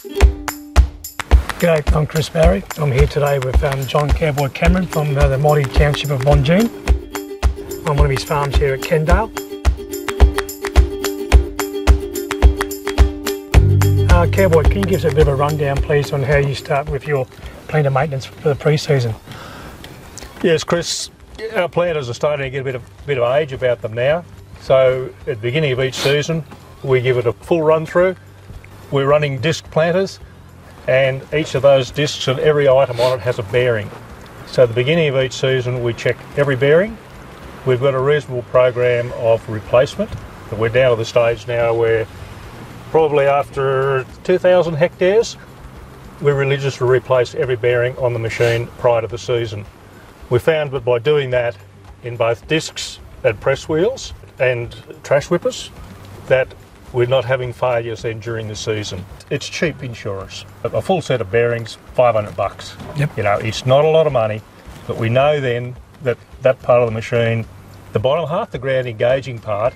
G'day, I'm Chris Barry. I'm here today with um, John Cowboy Cameron from uh, the mighty township of Bungunya. on one of his farms here at Kendale. Uh, Cowboy, can you give us a bit of a rundown, please, on how you start with your planter maintenance for the pre-season? Yes, Chris, our planters are starting to get a bit of, bit of age about them now. So at the beginning of each season, we give it a full run through. We're running disc planters, and each of those discs and every item on it has a bearing. So at the beginning of each season, we check every bearing. We've got a reasonable program of replacement. We're down to the stage now where probably after 2,000 hectares, we religiously replace every bearing on the machine prior to the season. We found that by doing that in both discs and press wheels and trash whippers, that we're not having failures then during the season. It's cheap insurance. A full set of bearings, 500 bucks. Yep. You know, it's not a lot of money, but we know then that that part of the machine, the bottom half, the ground engaging part,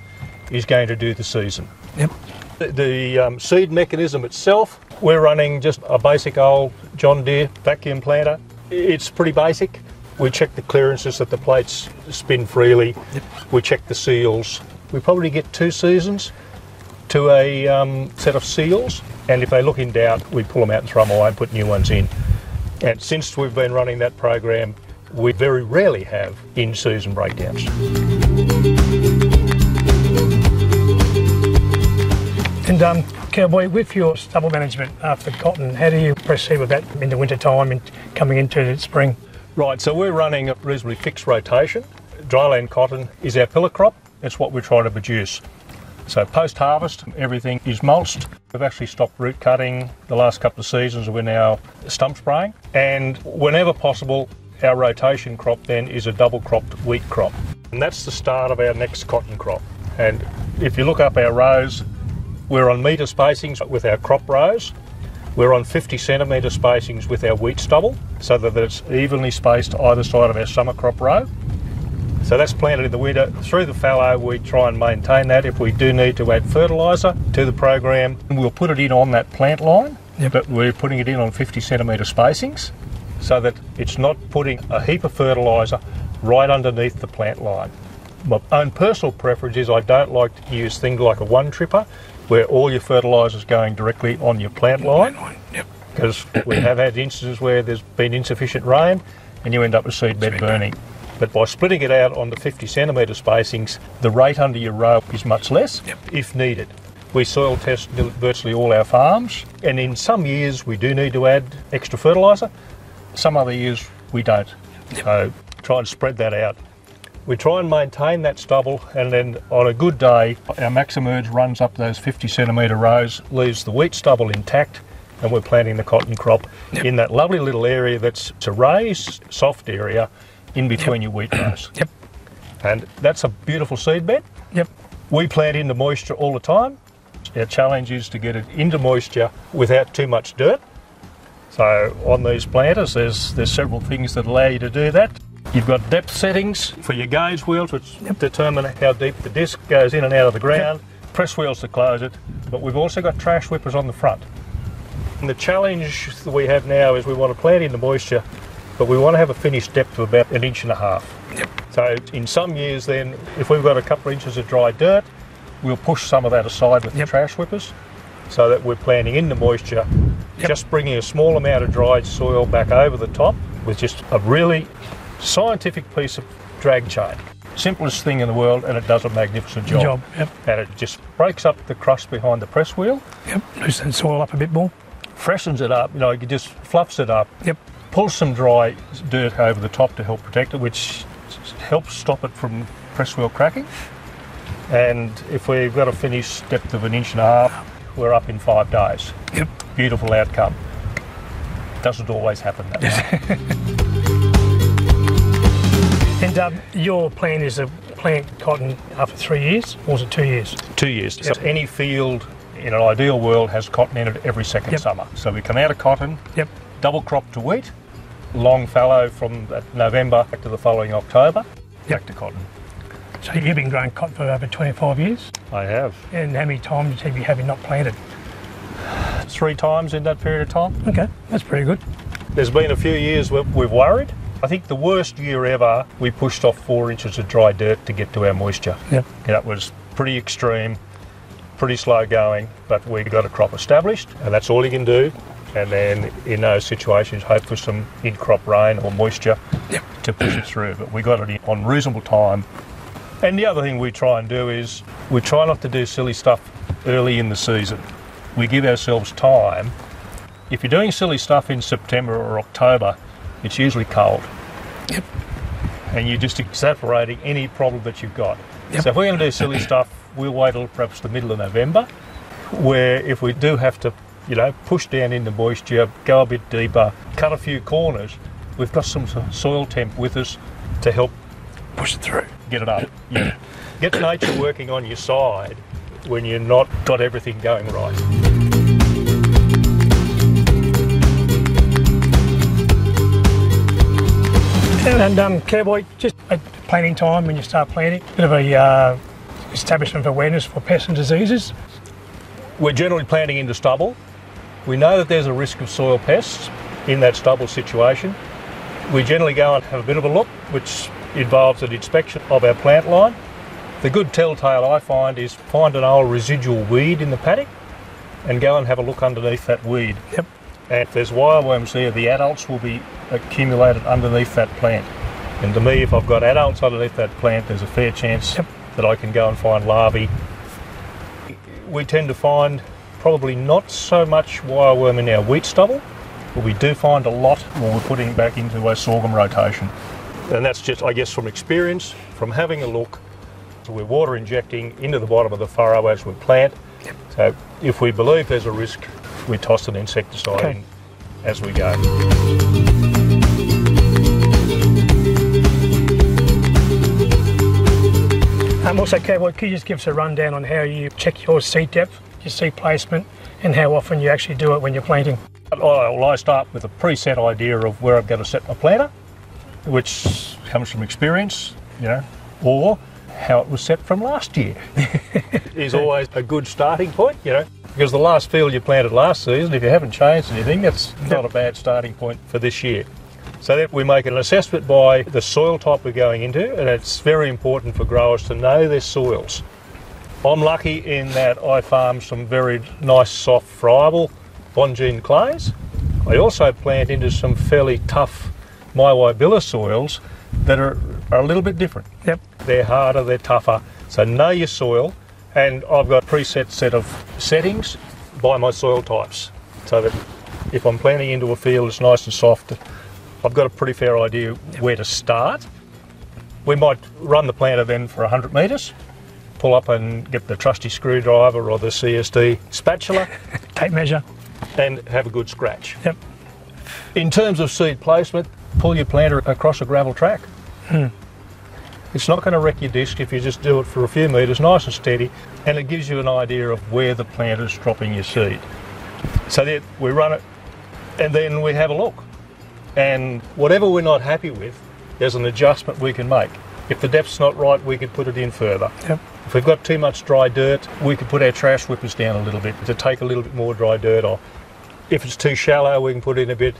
is going to do the season. Yep. The, the um, seed mechanism itself, we're running just a basic old John Deere vacuum planter. It's pretty basic. We check the clearances that the plates spin freely. We check the seals. We probably get two seasons to a um, set of seals, and if they look in doubt, we pull them out and throw them away and put new ones in. And since we've been running that program, we very rarely have in-season breakdowns. And um, Cowboy, with your stubble management after cotton, how do you proceed with that in the winter time and coming into the spring? Right, so we're running a reasonably fixed rotation. Dryland cotton is our pillar crop. That's what we're trying to produce. So post harvest, everything is mulched. We've actually stopped root cutting the last couple of seasons. We're now stump spraying, and whenever possible, our rotation crop then is a double cropped wheat crop, and that's the start of our next cotton crop. And if you look up our rows, we're on metre spacings with our crop rows. We're on 50 centimetre spacings with our wheat stubble so that it's evenly spaced either side of our summer crop row. So that's planted in the winter. Through the fallow, we try and maintain that. If we do need to add fertiliser to the program, we'll put it in on that plant line, Yep. but we're putting it in on 50 centimetre spacings so that it's not putting a heap of fertiliser right underneath the plant line. My own personal preference is I don't like to use things like a one tripper where all your fertiliser is going directly on your plant line Yep. because we have had instances where there's been insufficient rain and you end up with seed bed Seed burning. But by splitting it out on the 50 centimetre spacings, the rate under your row is much less Yep. if needed. We soil test virtually all our farms, and in some years we do need to add extra fertiliser, some other years we don't. So try and spread that out. We try and maintain that stubble, and then on a good day, our MaxEmerge runs up those 50 centimetre rows, leaves the wheat stubble intact, and we're planting the cotton crop in that lovely little area that's a raised, soft area in between your wheat rows. Yep. And that's a beautiful seed bed. Yep. We plant into moisture all the time. Our challenge is to get it into moisture without too much dirt. So on these planters, there's there's several things that allow you to do that. You've got depth settings for your gauge wheels, which determine how deep the disc goes in and out of the ground. Press wheels to close it, but we've also got trash whippers on the front. And the challenge that we have now is we want to plant into moisture, but we want to have a finished depth of about an inch and a half. Yep. So in some years, then, if we've got a couple of inches of dry dirt, we'll push some of that aside with Yep. the trash whippers, so that we're planting in the moisture, Yep. just bringing a small amount of dried soil back over the top with just a really scientific piece of drag chain. Simplest thing in the world, and it does a magnificent job. job. Yep. And it just breaks up the crust behind the press wheel, Yep. Loosen the soil up a bit more. freshens it up, you know, it just fluffs it up, Yep. Pulls some dry dirt over the top to help protect it, which helps stop it from press wheel cracking. And if we've got a finished depth of an inch and a half, we're up in five days. Yep. Beautiful outcome. Doesn't always happen that way. And um, your plan is to plant cotton after three years, or is it two years? Two years. Yep. So any field in an ideal world has cotton in it every second Yep. summer. So we come out of cotton, Yep. double crop to wheat, long fallow from November back to the following October, back to cotton. So you've been growing cotton for over 25 years, I have. and how many times have you have you not planted? three times in that period of time. Okay, that's pretty good. There's been a few years where we've worried. I think the worst year ever, we pushed off four inches of dry dirt to get to our moisture. Yep. That was pretty extreme, pretty slow going, but we got a crop established, and that's all you can do. And then in those situations, hope for some in crop rain or moisture Yep. to push it through. But we got it in on reasonable time. And the other thing we try and do is we try not to do silly stuff early in the season. We give ourselves time. If you're doing silly stuff in September or October, it's usually cold. Yep. And you're just exacerbating any problem that you've got. Yep. So if we're going to do silly stuff, we'll wait till perhaps the middle of November, where if we do have to, you know, push down in the moisture, go a bit deeper, cut a few corners, we've got some soil temp with us to help Push it through. get it up. Yeah. Get nature working on your side when you're not got everything going right. And um, Cowboy, just at planting time when you start planting, bit of a uh, establishment of awareness for pests and diseases. We're generally planting into stubble. We know that there's a risk of soil pests in that stubble situation. We generally go and have a bit of a look, which involves an inspection of our plant line. The good telltale I find is find an old residual weed in the paddock and go and have a look underneath that weed. Yep. And if there's wireworms there, the adults will be accumulated underneath that plant. And to me, if I've got adults underneath that plant, there's a fair chance Yep. that I can go and find larvae. We tend to find probably not so much wireworm in our wheat stubble, but we do find a lot when we're putting back into our sorghum rotation. And that's just, I guess, from experience, from having a look. So we're water injecting into the bottom of the furrow as we plant. So if we believe there's a risk, we toss an insecticide Okay. in as we go. Um, also, Cowboy, could you just give us a rundown on how you check your seed depth, your seed placement, and how often you actually do it when you're planting? Well, I start with a preset idea of where I'm going to set my planter, which comes from experience, you know, or how it was set from last year is always a good starting point, you know, because the last field you planted last season, if you haven't changed anything, that's not a bad starting point for this year. So that we make an assessment by the soil type we're going into, and it's very important for growers to know their soils. I'm lucky in that I farm some very nice, soft, friable Bungunya clays. I also plant into some fairly tough Maiwai soils that are, are a little bit different. Yep. They're harder, they're tougher. So know your soil, and I've got a preset set of settings by my soil types, so that if I'm planting into a field that's nice and soft, I've got a pretty fair idea where to start. We might run the planter then for 100 metres, pull up and get the trusty screwdriver or the CSD spatula, Tape measure. and have a good scratch. Yep. In terms of seed placement, pull your planter across a gravel track. Hmm. It's not going to wreck your disc if you just do it for a few metres, nice and steady, and it gives you an idea of where the planter is dropping your seed. So we run it, and then we have a look. And whatever we're not happy with, there's an adjustment we can make. If the depth's not right, we could put it in further. Yep. If we've got too much dry dirt, we could put our trash whippers down a little bit to take a little bit more dry dirt off. If it's too shallow, we can put in a bit.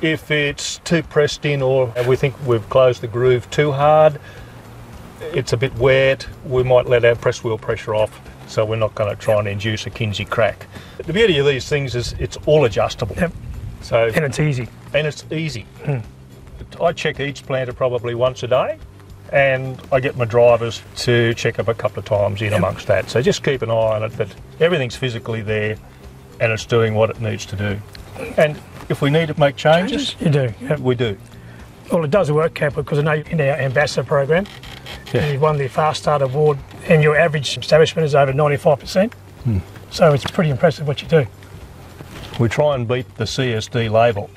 If it's too pressed in or we think we've closed the groove too hard, it's a bit wet, we might let our press wheel pressure off so we're not going to try and induce a Kinsey crack. The beauty of these things is it's all adjustable. Yep. So And it's easy. and it's easy. Hmm. I check each planter probably once a day, and I get my drivers to check up a couple of times in amongst that. So just keep an eye on it that everything's physically there, and it's doing what it needs to do. And if we need to make changes, You do. Yep. we do. Well, it does work, Cap, because I know you're in our ambassador program, Yeah. and you've won the Fast Start Award, and your average establishment is over 95%. Hmm. So it's pretty impressive what you do. We try and beat the CSD label.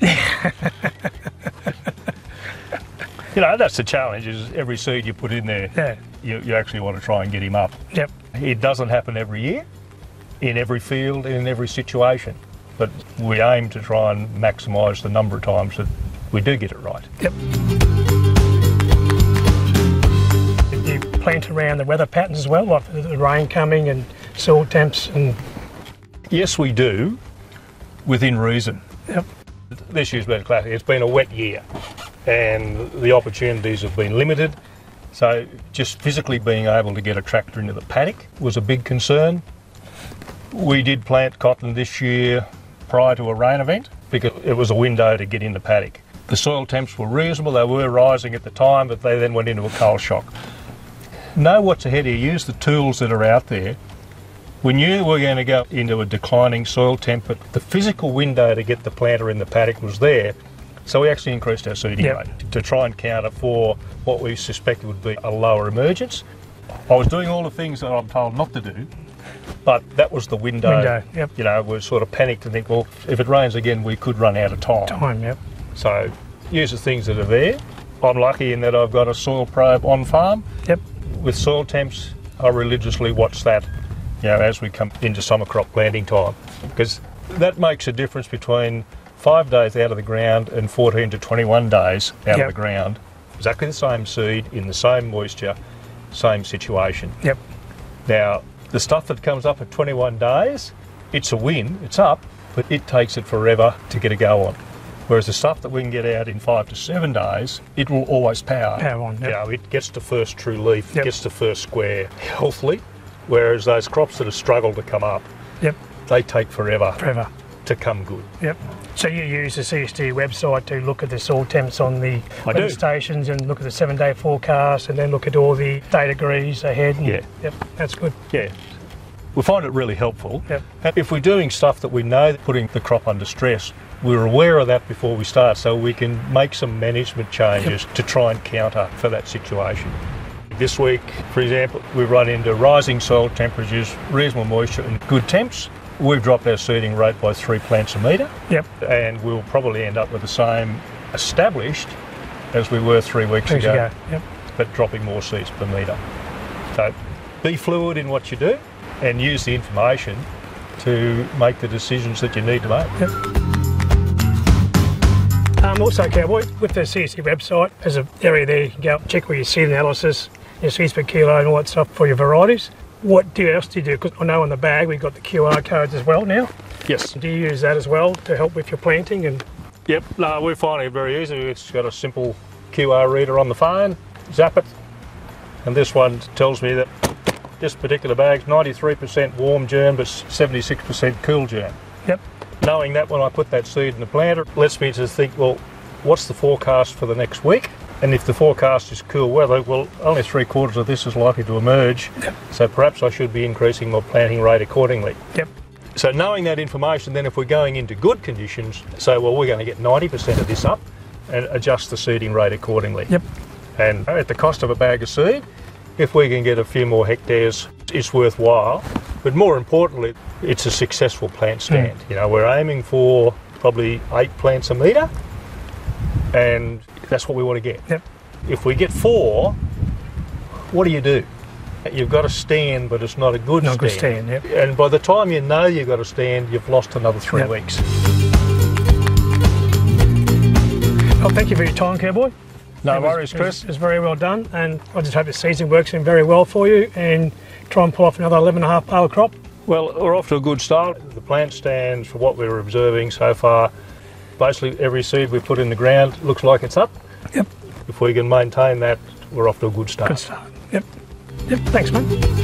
you know, that's the challenge. Is every seed you put in there, Yeah. you, you actually want to try and get him up. Yep. It doesn't happen every year, in every field, in every situation. But we aim to try and maximise the number of times that we do get it right. Yep. You plant around the weather patterns as well, like the, the rain coming and soil temps and Yes, we do. within reason. Yep. This year's been classic. It's been a wet year, and the opportunities have been limited. So just physically being able to get a tractor into the paddock was a big concern. We did plant cotton this year prior to a rain event because it was a window to get in the paddock. The soil temps were reasonable, they were rising at the time, but they then went into a cold shock. Know what's ahead you, use the tools that are out there. We knew we were going to go into a declining soil temp, but the physical window to get the planter in the paddock was there. So we actually increased our seeding Yep. rate to try and counter for what we suspected would be a lower emergence. I was doing all the things that I'm told not to do, but that was the window. Window, yep. You know, we were sort of panicked and think, well, if it rains again, we could run out of time. Time, yep. So use the things that are there. I'm lucky in that I've got a soil probe on farm. Yep. With soil temps, I religiously watch that, you know, as we come into summer crop planting time, because that makes a difference between five days out of the ground and 14 to 21 days out Yep. of the ground. Exactly the same seed in the same moisture, same situation. Yep. Now, the stuff that comes up at 21 days, it's a win, it's up, but it takes it forever to get a go on. Whereas the stuff that we can get out in five to seven days, it will always power. Power on, yep. You know, it gets to first true leaf, Yep. gets to first square healthily. Whereas those crops that have struggled to come up, Yep. they take forever Forever. To come good. Yep. So you use the CSD website to look at the soil temps on the weather stations and look at the seven day forecast and then look at all the data degrees ahead. And, Yeah. Yep. That's good. Yeah. We find it really helpful. Yep. Uh, if we're doing stuff that we know that putting the crop under stress, we're aware of that before we start, so we can make some management changes to try and counter for that situation. This week, for example, we've run into rising soil temperatures, reasonable moisture, and good temps. We've dropped our seeding rate by three plants a metre, Yep. and we'll probably end up with the same established as we were three weeks ago go. Yep. but dropping more seeds per metre. So be fluid in what you do and use the information to make the decisions that you need to make. Um, also, Cowboy, with the CSD website, there's an area there you can go check where your seed analysis, your seeds per kilo, and all that stuff for your varieties. What do else do you do? Because I know in the bag we've got the QR codes as well now. Yes. Do you use that as well to help with your planting? And Yep. No, we're finding it very easy. It's got a simple QR reader on the phone. Zap it, and this one tells me that this particular bag's 93% warm germ, but 76% cool germ. yep, knowing that when I put that seed in the planter lets me to think, well, what's the forecast for the next week? And if the forecast is cool weather, well, only three quarters of this is likely to emerge. Yep. So perhaps I should be increasing my planting rate accordingly. yep, So knowing that information, then if we're going into good conditions, say, well, we're going to get 90% of this up and adjust the seeding rate accordingly. yep, And at the cost of a bag of seed, if we can get a few more hectares, it's worthwhile. But more importantly, it's a successful plant hmm. stand. You know, we're aiming for probably eight plants a metre, and that's what we want to get. yep. If we get four, what do you do? You've got a stand, but it's not a good Not a stand. good stand, yep. And by the time you know you've got a stand, you've lost another three Yep. weeks. Well, thank you for your time, Cowboy. No It worries, was- Chris. It was very well done, and I just hope the season works in very well for you and try and pull off another 11 and a half bale crop. Well, we're off to a good start. The plant stands, for what we're observing so far, basically every seed we put in the ground looks like it's up. Yep. If we can maintain that, we're off to a good start. Good start. Yep. Yep. Thanks, mate.